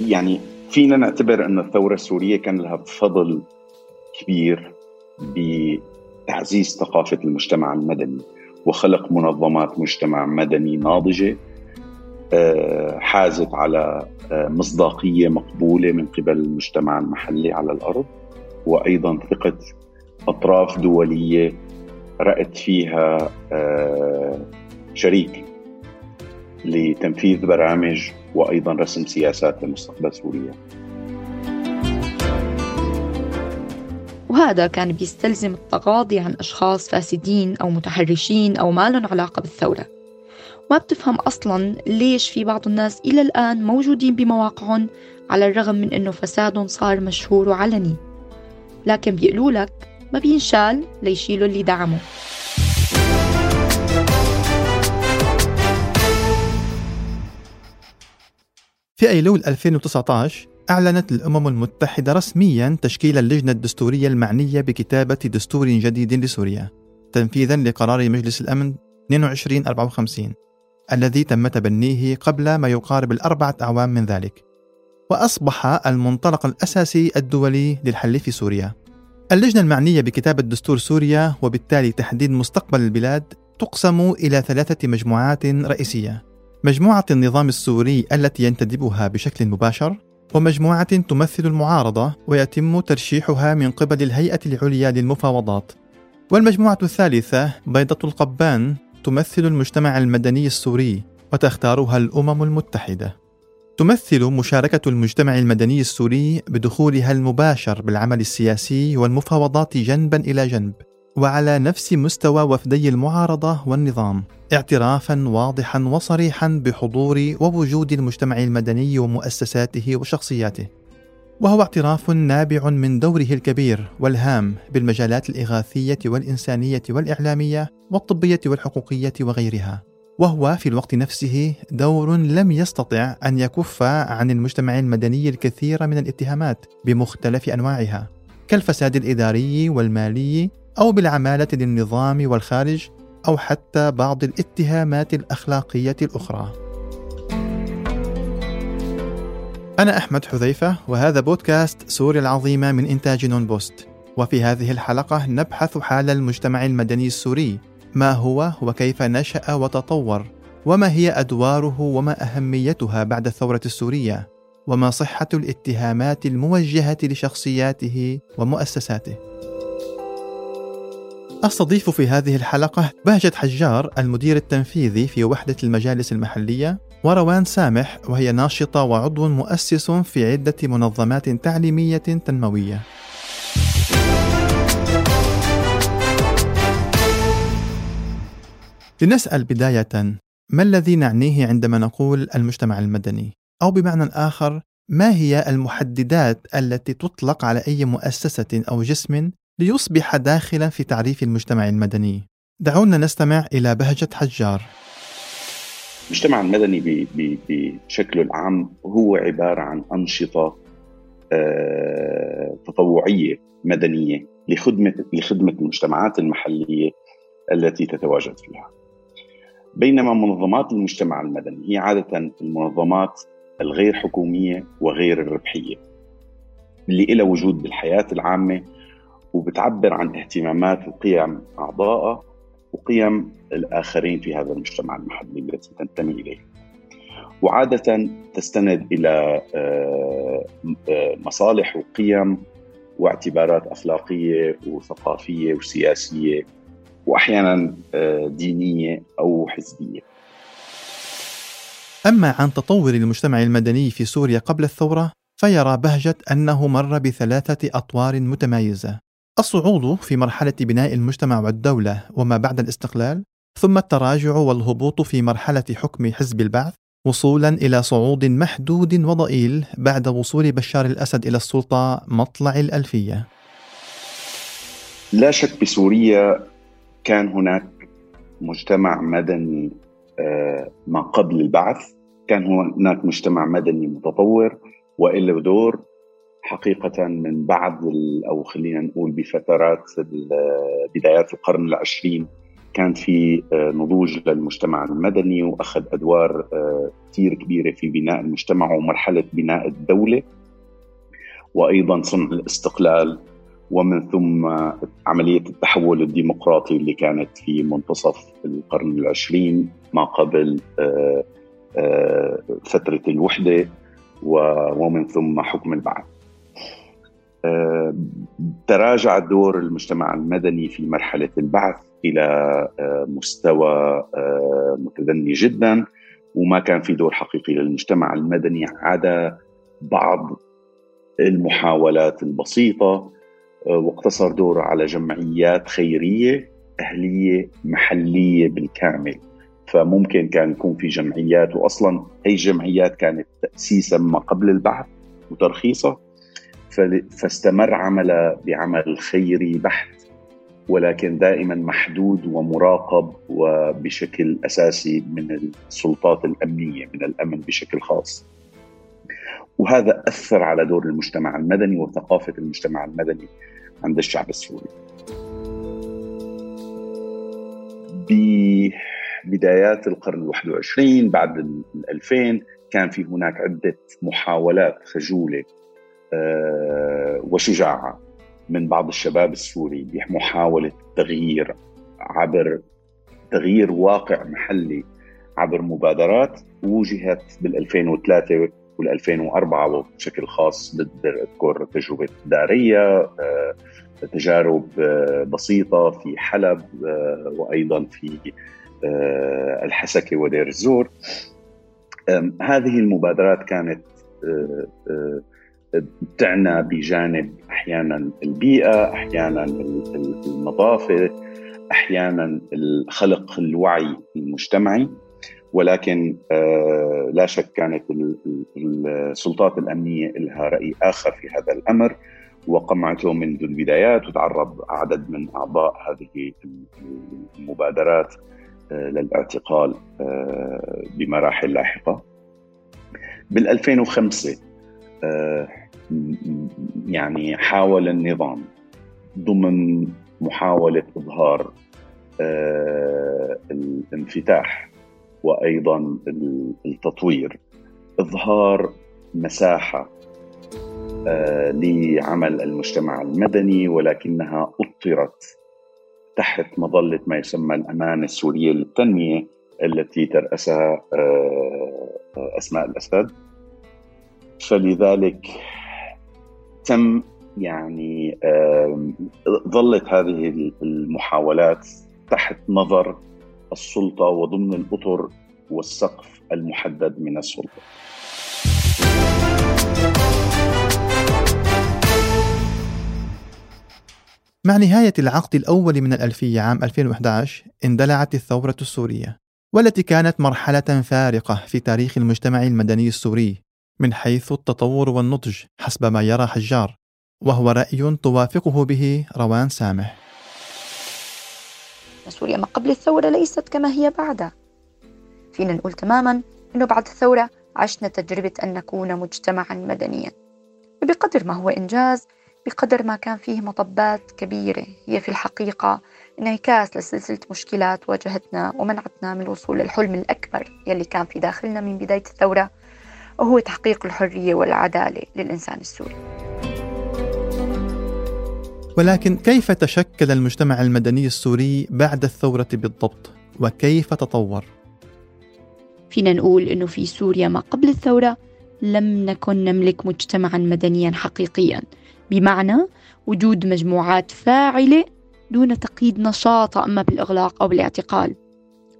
يعني فينا نعتبر أن الثورة السورية كان لها فضل كبير بتعزيز ثقافة المجتمع المدني وخلق منظمات مجتمع مدني ناضجة آه، حازت على آه، مصداقية مقبولة من قبل المجتمع المحلي على الأرض وأيضا ثقة أطراف دولية رأت فيها آه، شريك لتنفيذ برامج وأيضا رسم سياسات لمستقبل سوريا. وهذا كان بيستلزم التغاضي عن أشخاص فاسدين أو متحرشين أو ما لهم علاقة بالثورة. ما بتفهم أصلا ليش في بعض الناس إلى الآن موجودين بمواقعهم على الرغم من أنه فسادهم صار مشهور وعلني. لكن بيقولوا لك ما بينشال ليشيلوا اللي دعموا. في أيلول 2019 أعلنت الأمم المتحدة رسميا تشكيل اللجنة الدستورية المعنية بكتابة دستور جديد لسوريا تنفيذا لقرار مجلس الأمن 2254 الذي تم تبنيه قبل ما يقارب الأربعة أعوام من ذلك. وأصبح المنطلق الأساسي الدولي للحل في سوريا. اللجنة المعنية بكتابة دستور سوريا وبالتالي تحديد مستقبل البلاد تقسم إلى ثلاثة مجموعات رئيسية. مجموعة النظام السوري التي ينتدبها بشكل مباشر ومجموعة تمثل المعارضة ويتم ترشيحها من قبل الهيئة العليا للمفاوضات. والمجموعة الثالثة بيضة القبان تمثل المجتمع المدني السوري وتختارها الأمم المتحدة. تمثل مشاركة المجتمع المدني السوري بدخولها المباشر بالعمل السياسي والمفاوضات جنبا إلى جنب وعلى نفس مستوى وفدي المعارضة والنظام. اعترافا واضحا وصريحا بحضور ووجود المجتمع المدني ومؤسساته وشخصياته. وهو اعتراف نابع من دوره الكبير والهام بالمجالات الإغاثية والإنسانية والإعلامية والطبية والحقوقية وغيرها. وهو في الوقت نفسه دور لم يستطع أن يكف عن المجتمع المدني الكثير من الاتهامات بمختلف أنواعها كالفساد الإداري والمالي أو بالعمالة للنظام والخارج أو حتى بعض الاتهامات الأخلاقية الأخرى. أنا أحمد حذيفة وهذا بودكاست سوريا العظيمة من إنتاج نون بوست. وفي هذه الحلقة نبحث حال المجتمع المدني السوري. ما هو وكيف نشأ وتطور؟ وما هي أدواره وما أهميتها بعد الثورة السورية؟ وما صحة الاتهامات الموجهة لشخصياته ومؤسساته؟ أستضيف في هذه الحلقة بهجة حجار المدير التنفيذي في وحدة المجالس المحلية وروان سامح وهي ناشطة وعضو مؤسس في عدة منظمات تعليمية تنموية. لنسأل بداية ما الذي نعنيه عندما نقول المجتمع المدني؟ أو بمعنى آخر ما هي المحددات التي تطلق على أي مؤسسة أو جسم ليصبح داخلا في تعريف المجتمع المدني دعونا نستمع إلى بهجة حجار المجتمع المدني بشكله العام هو عبارة عن أنشطة آه، تطوعية مدنية لخدمة لخدمة المجتمعات المحلية التي تتواجد فيها. بينما منظمات المجتمع المدني هي عادة المنظمات الغير حكومية وغير الربحية اللي لها وجود بالحياة العامة وبتعبر عن اهتمامات وقيم أعضائها وقيم الآخرين في هذا المجتمع المحلي التي تنتمي إليه. وعادة تستند إلى آه، مصالح وقيم واعتبارات أخلاقية وثقافية وسياسية وأحيانا آه، دينية أو حزبية. أما عن تطور المجتمع المدني في سوريا قبل الثورة فيرى بهجة أنه مر بثلاثة أطوار متمايزة الصعود في مرحلة بناء المجتمع والدولة وما بعد الاستقلال ثم التراجع والهبوط في مرحلة حكم حزب البعث وصولا إلى صعود محدود وضئيل بعد وصول بشار الأسد إلى السلطة مطلع الألفية. لا شك بسوريا كان هناك مجتمع مدني آه، ما قبل البعث كان هناك مجتمع مدني متطور وإله دور حقيقة من بعد أو خلينا نقول بفترات بدايات القرن العشرين كان في نضوج للمجتمع المدني وأخذ أدوار كثير كبيرة في بناء المجتمع ومرحلة بناء الدولة وأيضا صنع الاستقلال ومن ثم عملية التحول الديمقراطي اللي كانت في منتصف القرن العشرين ما قبل فترة الوحدة ومن ثم حكم البعث. تراجع دور المجتمع المدني في مرحلة البعث إلى آه، مستوى آه، متدني جدا وما كان في دور حقيقي للمجتمع المدني عدا بعض المحاولات البسيطة آه، واقتصر دوره على جمعيات خيرية أهلية محلية بالكامل. فممكن كان يكون في جمعيات واصلا هي الجمعيات كانت تاسيسا ما قبل البعث وترخيصها فاستمر عمل بعمل خيري بحت ولكن دائما محدود ومراقب وبشكل أساسي من السلطات الأمنية من الأمن بشكل خاص. وهذا أثر على دور المجتمع المدني وثقافة المجتمع المدني عند الشعب السوري. ببدايات القرن ال 21 بعد ال 2000 كان في هناك عدة محاولات خجولة وشجاعة من بعض الشباب السوري بمحاولة تغيير عبر تغيير واقع محلي عبر مبادرات وجهت بال 2003 وال 2004 وبشكل خاص بقدر أذكر تجربة دارية آه، تجارب آه، بسيطة في حلب آه، وأيضا في الحسكة ودير الزور. هذه المبادرات كانت تعنى بجانب أحيانا البيئة، أحيانا النظافه، أحيانا خلق الوعي المجتمعي ولكن آه، لا شك كانت السلطات الأمنية لها رأي آخر في هذا الأمر وقمعته منذ البدايات وتعرض عدد من أعضاء هذه المبادرات آه، للاعتقال آه، بمراحل لاحقة. بال 2005 يعني حاول النظام ضمن محاولة إظهار آه، الانفتاح وأيضا التطوير. إظهار مساحة آه، لعمل المجتمع المدني ولكنها أطرت تحت مظلة ما يسمى الأمانة السورية للتنمية التي ترأسها آه، أسماء الأسد فلذلك تم يعني ظلت هذه المحاولات تحت نظر السلطة وضمن الأطر والسقف المحدد من السلطة. مع نهاية العقد الأول من الألفية عام 2011 اندلعت الثورة السورية والتي كانت مرحلة فارقة في تاريخ المجتمع المدني السوري من حيث التطور والنضج حسب ما يرى حجار وهو رأي توافقه به روان سامح. سوريا ما قبل الثورة ليست كما هي بعدها فينا نقول تماما أنه بعد الثورة عشنا تجربة أن نكون مجتمعا مدنيا. بقدر ما هو إنجاز بقدر ما كان فيه مطبات كبيرة هي في الحقيقة انعكاس لسلسلة مشكلات واجهتنا ومنعتنا من الوصول للحلم الأكبر يلي كان في داخلنا من بداية الثورة وهو تحقيق الحرية والعدالة للإنسان السوري. ولكن كيف تشكل المجتمع المدني السوري بعد الثورة بالضبط؟ وكيف تطور؟ فينا نقول أنه في سوريا ما قبل الثورة لم نكن نملك مجتمعا مدنيا حقيقيا. بمعنى وجود مجموعات فاعلة دون تقييد نشاطها أما بالإغلاق أو بالاعتقال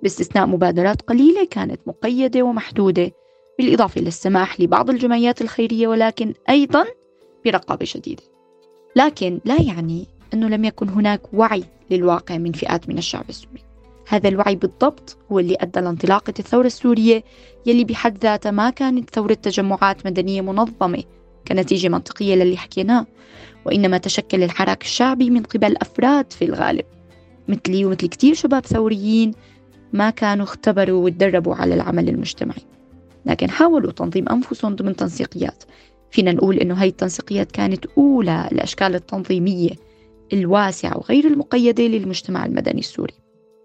باستثناء مبادرات قليلة كانت مقيدة ومحدودة. بالإضافة للسماح لبعض الجمعيات الخيرية ولكن أيضا برقابة شديدة. لكن لا يعني أنه لم يكن هناك وعي للواقع من فئات من الشعب السوري. هذا الوعي بالضبط هو اللي أدى لانطلاقة الثورة السورية يلي بحد ذاتها ما كانت ثورة تجمعات مدنية منظمة كنتيجة منطقية للي حكيناه وإنما تشكل الحراك الشعبي من قبل أفراد في الغالب. مثلي ومثل كتير شباب ثوريين ما كانوا اختبروا وتدربوا على العمل المجتمعي. لكن حاولوا تنظيم أنفسهم ضمن تنسيقيات. فينا نقول إنه هاي التنسيقيات كانت أولى الأشكال التنظيمية الواسعة وغير المقيدة للمجتمع المدني السوري.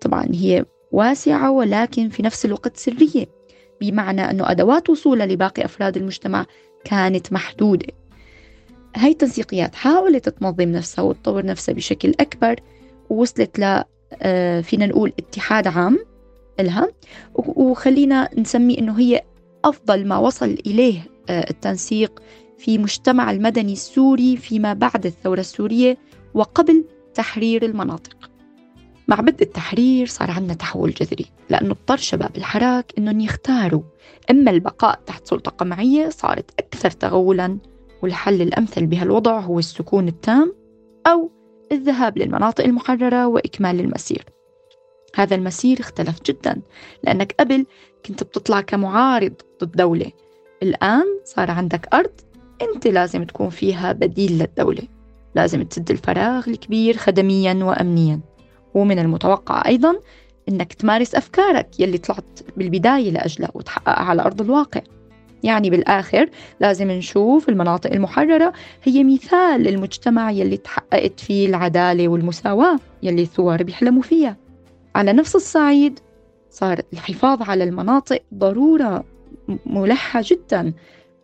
طبعا هي واسعة ولكن في نفس الوقت سرية بمعنى أنه أدوات وصولها لباقي أفراد المجتمع كانت محدودة. هاي التنسيقيات حاولت تنظم نفسها وتطور نفسها بشكل أكبر ووصلت ل آه، فينا نقول اتحاد عام لها. وخلينا نسمي أنه هي أفضل ما وصل إليه آه، التنسيق في مجتمع المدني السوري فيما بعد الثورة السورية وقبل تحرير المناطق. مع بدء التحرير صار عندنا تحول جذري لأنه اضطر شباب الحراك أنهم يختاروا. إما البقاء تحت سلطة قمعية صارت أكثر تغولا والحل الأمثل بهالوضع هو السكون التام أو الذهاب للمناطق المحررة وإكمال المسير. هذا المسير اختلف جدا لأنك قبل كنت بتطلع كمعارض ضد دولة. الآن صار عندك أرض أنت لازم تكون فيها بديل للدولة. لازم تسد الفراغ الكبير خدميا وأمنيا. ومن المتوقع أيضا أنك تمارس أفكارك يلي طلعت بالبداية لأجلها وتحققها على أرض الواقع. يعني بالآخر لازم نشوف المناطق المحررة هي مثال للمجتمع يلي تحققت فيه العدالة والمساواة يلي الثوار بيحلموا فيها. على نفس الصعيد صار الحفاظ على المناطق ضرورة ملحة جدا.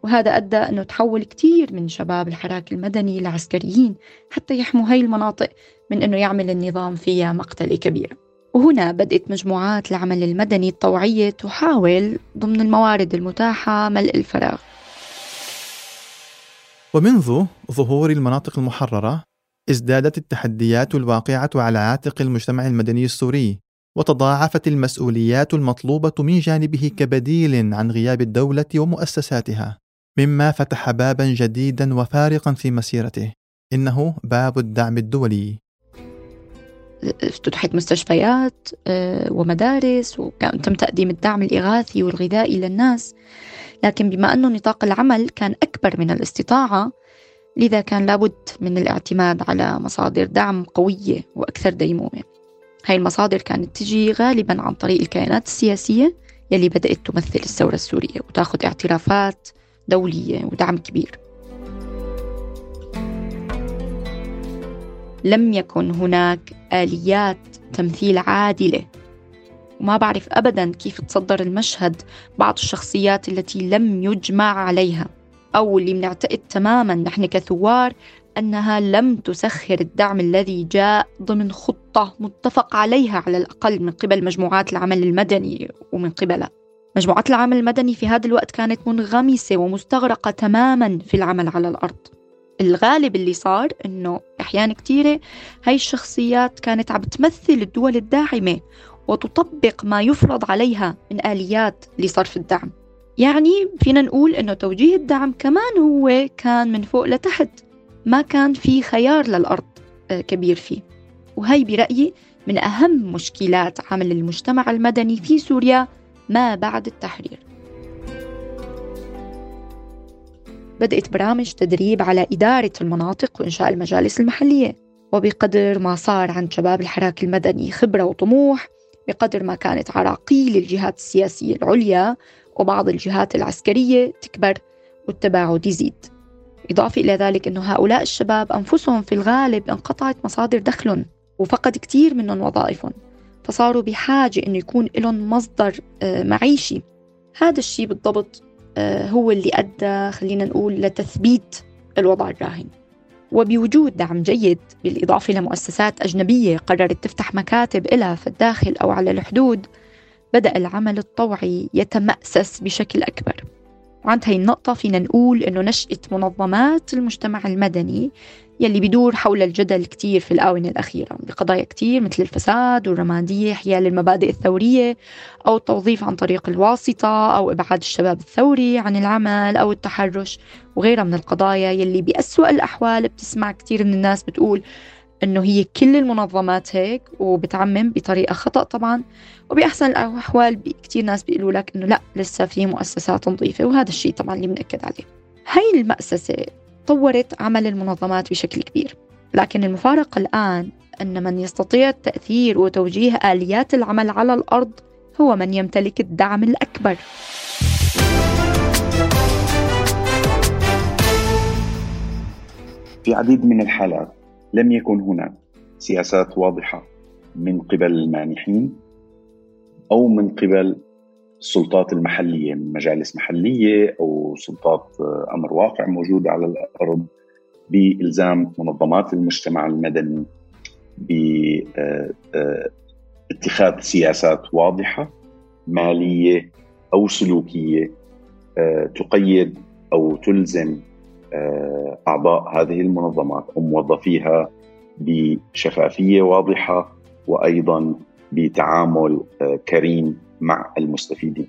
وهذا أدى أنه تحول كثير من شباب الحراك المدني لعسكريين حتى يحموا هاي المناطق من أنه يعمل النظام فيها مقتلة كبيرة وهنا بدأت مجموعات العمل المدني الطوعية تحاول ضمن الموارد المتاحة ملء الفراغ. ومنذ ظهور المناطق المحررة ازدادت التحديات الواقعة على عاتق المجتمع المدني السوري. وتضاعفت المسؤوليات المطلوبة من جانبه كبديل عن غياب الدولة ومؤسساتها مما فتح بابا جديدا وفارقا في مسيرته. إنه باب الدعم الدولي. افتتحت مستشفيات آه، ومدارس وكان تم تقديم الدعم الإغاثي والغذائي للناس. لكن بما أنه نطاق العمل كان أكبر من الاستطاعة لذا كان لابد من الاعتماد على مصادر دعم قوية وأكثر ديمومة. هاي المصادر كانت تجي غالبا عن طريق الكيانات السياسية يلي بدأت تمثل الثورة السورية وتأخذ اعترافات دولية ودعم كبير. لم يكن هناك آليات تمثيل عادلة وما بعرف أبدا كيف تصدر المشهد بعض الشخصيات التي لم يجمع عليها أو اللي بنعتقد تماما نحن كثوار أنها لم تسخر الدعم الذي جاء ضمن خطة متفق عليها على الأقل من قبل مجموعات العمل المدني ومن قبلها مجموعات العمل المدني في هذا الوقت كانت منغمسة ومستغرقة تماما في العمل على الأرض. الغالب اللي صار إنه احيان كثيره هاي الشخصيات كانت عم تمثل الدول الداعمة وتطبق ما يفرض عليها من آليات لصرف الدعم. يعني فينا نقول إنه توجيه الدعم كمان هو كان من فوق لتحت. ما كان في خيار للأرض آه، كبير فيه. وهي برأيي من أهم مشكلات عمل المجتمع المدني في سوريا ما بعد التحرير. بدأت برامج تدريب على إدارة المناطق وإنشاء المجالس المحلية وبقدر ما صار عند شباب الحراك المدني خبرة وطموح بقدر ما كانت عراقيل الجهات السياسية العليا وبعض الجهات العسكرية تكبر والتباعد يزيد. إضافة إلى ذلك أنه هؤلاء الشباب أنفسهم في الغالب انقطعت مصادر دخلهم. وفقد كثير منهم وظائفهم فصاروا بحاجة أنه يكون لهم مصدر آه، معيشي. هذا الشيء بالضبط آه، هو اللي أدى خلينا نقول لتثبيت الوضع الراهن. وبوجود دعم جيد بالإضافة لمؤسسات أجنبية قررت تفتح مكاتب إلها في الداخل أو على الحدود بدأ العمل الطوعي يتمأسس بشكل أكبر. وعند هاي النقطة فينا نقول إنه نشأة منظمات المجتمع المدني يلي بدور حول الجدل كتير في الآونة الأخيرة بقضايا كتير مثل الفساد والرمادية حيال المبادئ الثورية أو التوظيف عن طريق الواسطة أو إبعاد الشباب الثوري عن العمل أو التحرش وغيرها من القضايا يلي بأسوأ الأحوال بتسمع كتير من الناس بتقول إنه هي كل المنظمات هيك وبتعمم بطريقة خطأ طبعا. وبأحسن الأحوال كثير ناس بيقولوا لك إنه لا لسه في مؤسسات نظيفة وهذا الشيء طبعا اللي بنأكد عليه. هاي المأسسة طورت عمل المنظمات بشكل كبير. لكن المفارقة الآن أن من يستطيع التأثير وتوجيه آليات العمل على الأرض هو من يمتلك الدعم الأكبر. في عديد من الحالات لم يكن هناك سياسات واضحة من قبل المانحين أو من قبل السلطات المحلية من مجالس محلية أو سلطات أمر واقع موجوده على الأرض بإلزام منظمات المجتمع المدني باتخاذ سياسات واضحة مالية أو سلوكية تقيد أو تلزم أعضاء هذه المنظمات أو موظفيها بشفافية واضحة وأيضا بتعامل آه، كريم مع المستفيدين.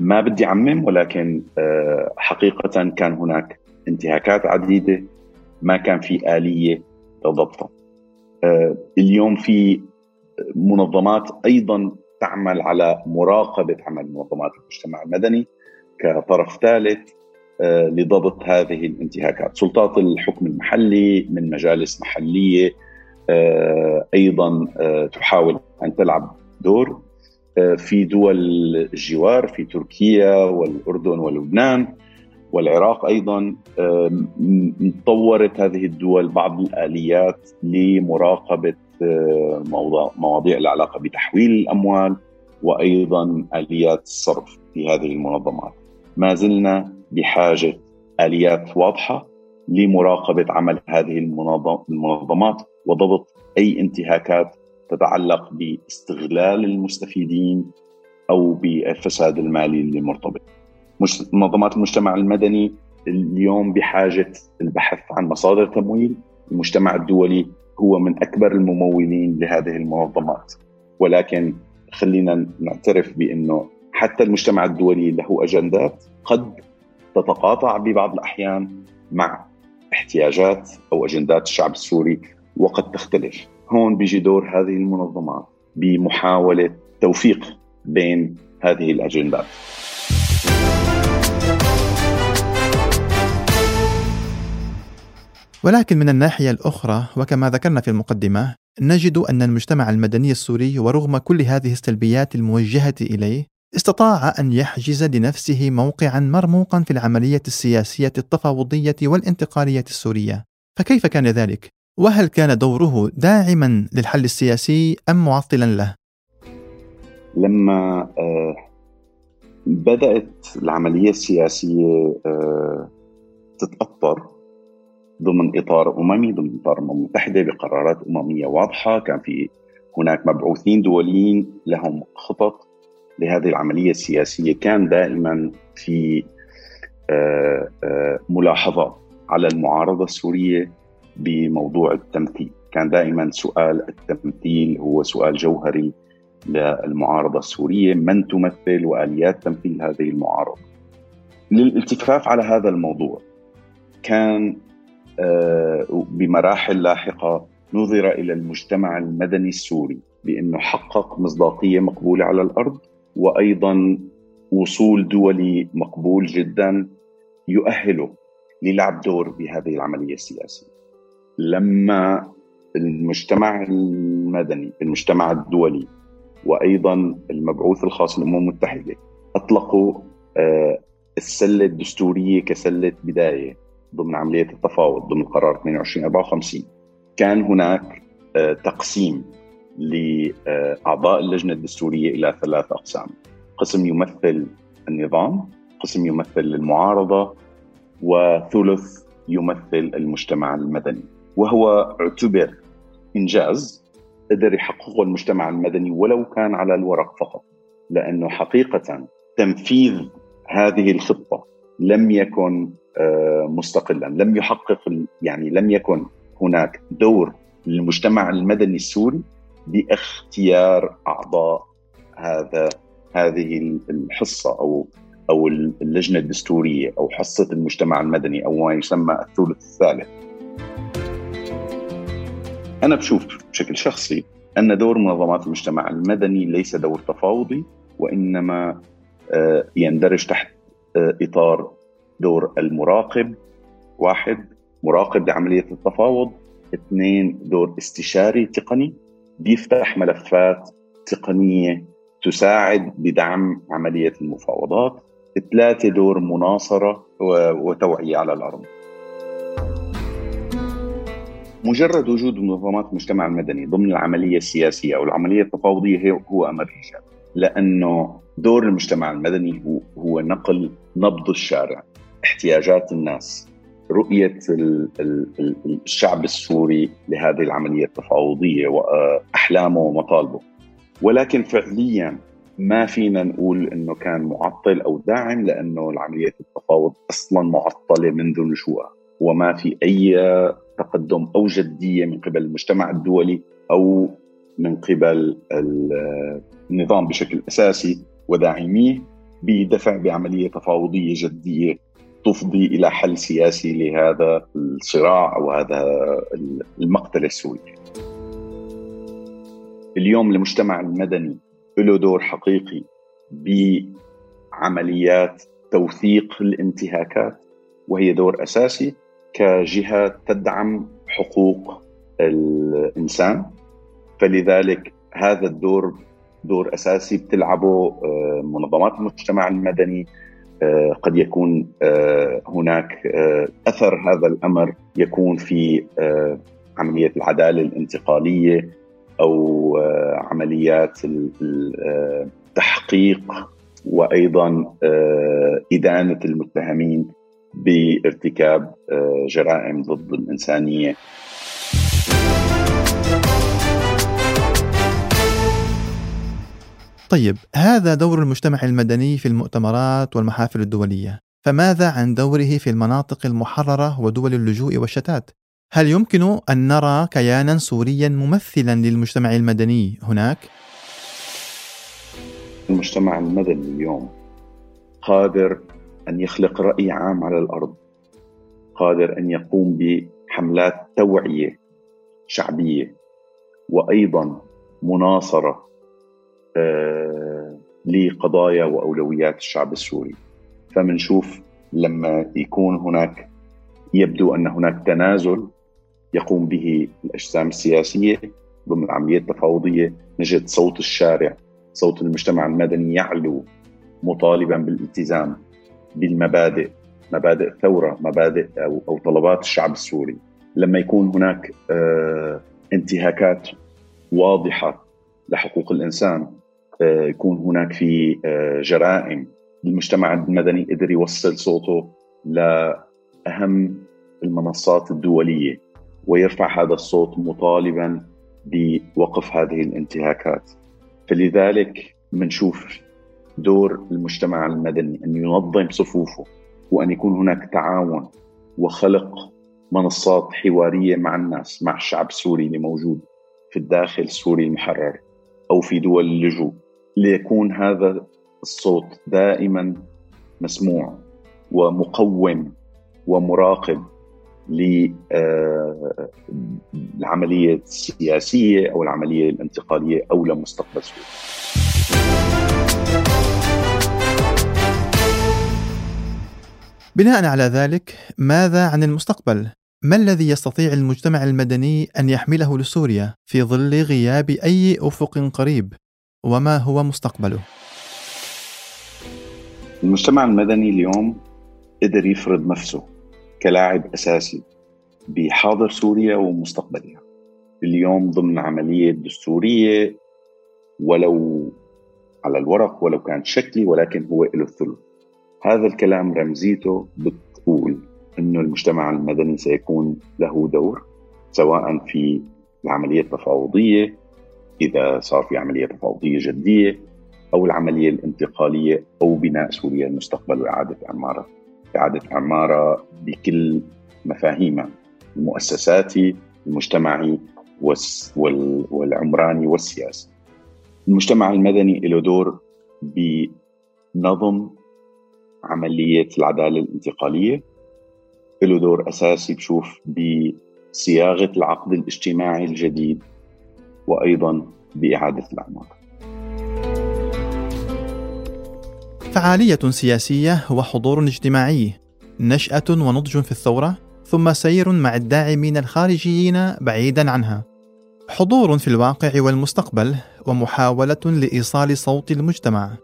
ما بدي اعمم ولكن آه، حقيقة كان هناك انتهاكات عديدة ما كان في آلية لضبطها. آه، اليوم في منظمات أيضا تعمل على مراقبة عمل منظمات المجتمع المدني كطرف ثالث لضبط هذه الانتهاكات، سلطات الحكم المحلي من مجالس محلية آه، أيضا آه، تحاول أن تلعب دور آه، في دول الجوار في تركيا والأردن ولبنان والعراق أيضا طورت هذه الدول بعض الآليات لمراقبة مواضيع العلاقة بتحويل الأموال وأيضا آليات الصرف في هذه المنظمات. ما زلنا بحاجة آليات واضحة لمراقبة عمل هذه المنظمات وضبط أي انتهاكات تتعلق باستغلال المستفيدين أو بالفساد المالي المرتبط. منظمات المجتمع المدني اليوم بحاجة البحث عن مصادر تمويل، المجتمع الدولي هو من أكبر الممولين لهذه المنظمات ولكن خلينا نعترف بأنه حتى المجتمع الدولي له أجندات قد تتقاطع ببعض الأحيان مع احتياجات أو أجندات الشعب السوري وقد تختلف. هون بيجي دور هذه المنظمات بمحاولة توفيق بين هذه الأجندات. ولكن من الناحية الأخرى وكما ذكرنا في المقدمة نجد أن المجتمع المدني السوري ورغم كل هذه السلبيات الموجهة إليه استطاع أن يحجز لنفسه موقعا مرموقا في العملية السياسية التفاوضية والانتقالية السورية. فكيف كان ذلك؟ وهل كان دوره داعما للحل السياسي أم معطلا له؟ لما آه، بدأت العملية السياسية آه، تتأطر ضمن إطار أممي ضمن إطار الامم المتحده بقرارات أممية واضحة كان في هناك مبعوثين دوليين لهم خطط لهذه العملية السياسية كان دائما في آه، آه، ملاحظات على المعارضة السورية بموضوع التمثيل، كان دائما سؤال التمثيل هو سؤال جوهري للمعارضة السورية، من تمثل وآليات تمثيل هذه المعارضة. للالتفاف على هذا الموضوع كان آه، بمراحل لاحقة نظر إلى المجتمع المدني السوري بأنه حقق مصداقية مقبولة على الأرض وأيضا وصول دولي مقبول جدا يؤهله للعب دور بهذه العملية السياسية. لما المجتمع المدني، المجتمع الدولي وأيضا المبعوث الخاص للأمم المتحدة أطلقوا آه، السلة الدستورية كسلة بداية ضمن عملية التفاوض ضمن قرار 2254 كان هناك آه، تقسيم لأعضاء اللجنة الدستورية إلى ثلاث أقسام. قسم يمثل النظام قسم يمثل المعارضة وثلث يمثل المجتمع المدني. وهو اعتبر إنجاز قدر يحققه المجتمع المدني ولو كان على الورق فقط. لأنه حقيقة تنفيذ هذه الخطة لم يكن آه، مستقلا. لم يحقق يعني لم يكن هناك دور للمجتمع المدني السوري باختيار أعضاء هذا هذه الحصة أو أو اللجنة الدستورية أو حصة المجتمع المدني أو ما يسمى الثلث الثالث. أنا بشوف بشكل شخصي أن دور منظمات المجتمع المدني ليس دور تفاوضي وإنما آه، يندرج تحت آه، إطار دور المراقب. واحد مراقب لعملية التفاوض. اثنين دور استشاري تقني. بيفتح ملفات تقنية تساعد بدعم عملية المفاوضات ثلاثة دور مناصرة وتوعية على الأرض. مجرد وجود منظمات المجتمع المدني ضمن العملية السياسية أو العملية التفاوضية هو أمر إيجابي لأنه دور المجتمع المدني هو هو نقل نبض الشارع احتياجات الناس. رؤية الشعب السوري لهذه العملية التفاوضية واحلامه ومطالبه. ولكن فعليا ما فينا نقول إنه كان معطل أو داعم لأنه العملية التفاوض أصلا معطلة منذ نشوئها وما في أي تقدم أو جدية من قبل المجتمع الدولي أو من قبل النظام بشكل أساسي وداعميه بدفع بعملية تفاوضية جدية تفضي إلى حل سياسي لهذا الصراع أو هذا المقتل السوري. اليوم المجتمع المدني له دور حقيقي بعمليات توثيق الانتهاكات وهي دور أساسي كجهه تدعم حقوق الإنسان فلذلك هذا الدور دور أساسي بتلعبه آه، منظمات المجتمع المدني قد يكون آه، هناك أثر هذا الأمر يكون في عملية العدالة الانتقالية أو عمليات التحقيق وأيضا إدانة المتهمين بارتكاب جرائم ضد الإنسانية. طيب هذا دور المجتمع المدني في المؤتمرات والمحافل الدولية فماذا عن دوره في المناطق المحررة ودول اللجوء والشتات؟ هل يمكن أن نرى كيانا سوريا ممثلا للمجتمع المدني هناك؟ المجتمع المدني اليوم قادر أن يخلق رأي عام على الأرض قادر أن يقوم بحملات توعية شعبية وأيضا مناصرة لقضايا وأولويات الشعب السوري. فمنشوف لما يكون هناك يبدو أن هناك تنازل يقوم به الأجسام السياسية ضمن العملية التفاوضية. نجد صوت الشارع صوت المجتمع المدني يعلو مطالبا بالالتزام بالمبادئ مبادئ الثورة مبادئ أو أو طلبات الشعب السوري. لما يكون هناك آه انتهاكات واضحة لحقوق الإنسان آه، يكون هناك في آه، جرائم. المجتمع المدني قدر يوصل صوته لأهم المنصات الدولية ويرفع هذا الصوت مطالبا بوقف هذه الانتهاكات. فلذلك بنشوف دور المجتمع المدني أن ينظم صفوفه وأن يكون هناك تعاون وخلق منصات حوارية مع الناس مع الشعب السوري اللي موجود في الداخل السوري المحرر أو في دول اللجوء. ليكون هذا الصوت دائما مسموع ومقوم ومراقب للعملية السياسية أو العملية الانتقالية أو لمستقبل سوريا بناء على ذلك ماذا عن المستقبل؟ ما الذي يستطيع المجتمع المدني أن يحمله لسوريا في ظل غياب أي أفق قريب وما هو مستقبله؟ المجتمع المدني اليوم قدر يفرض نفسه كلاعب أساسي بحاضر سوريا ومستقبلها. اليوم ضمن عملية دستورية ولو على الورق ولو كان شكلي ولكن هو له الثلث. هذا الكلام رمزيته بتقول إنه المجتمع المدني سيكون له دور سواء في العملية التفاوضية إذا صار في عملية تفاوضية جدية أو العملية الانتقالية أو بناء سوريا المستقبل وإعادة إعمارها. إعادة إعمارها بكل مفاهيمها المؤسساتي المجتمعي والعمراني والسياسي. المجتمع المدني له دور بنظم عملية العدالة الانتقالية. له دور أساسي بشوف بصياغة العقد الاجتماعي الجديد. وأيضا بإعادة الاعمار. فعالية سياسية وحضور اجتماعي، نشأة ونضج في الثورة، ثم سير مع الداعمين الخارجيين بعيدا عنها. حضور في الواقع والمستقبل ومحاولة لإيصال صوت المجتمع.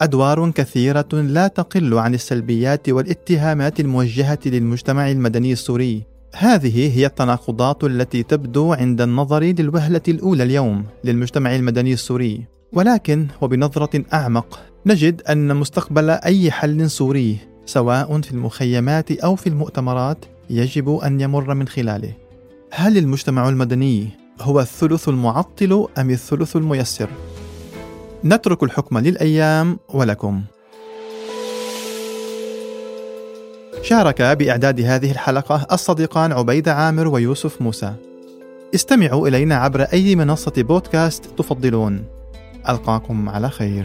أدوار كثيرة لا تقل عن السلبيات والاتهامات الموجهة للمجتمع المدني السوري هذه هي التناقضات التي تبدو عند النظر للوهلة الأولى اليوم للمجتمع المدني السوري. ولكن وبنظرة أعمق نجد أن مستقبل أي حل سوري سواء في المخيمات أو في المؤتمرات يجب أن يمر من خلاله. هل المجتمع المدني هو الثلث المعطل أم الثلث الميسر؟ نترك الحكم للأيام ولكم. شارك بإعداد هذه الحلقة الصديقان عبيد عامر ويوسف موسى. استمعوا إلينا عبر أي منصة بودكاست تفضلون. ألقاكم على خير.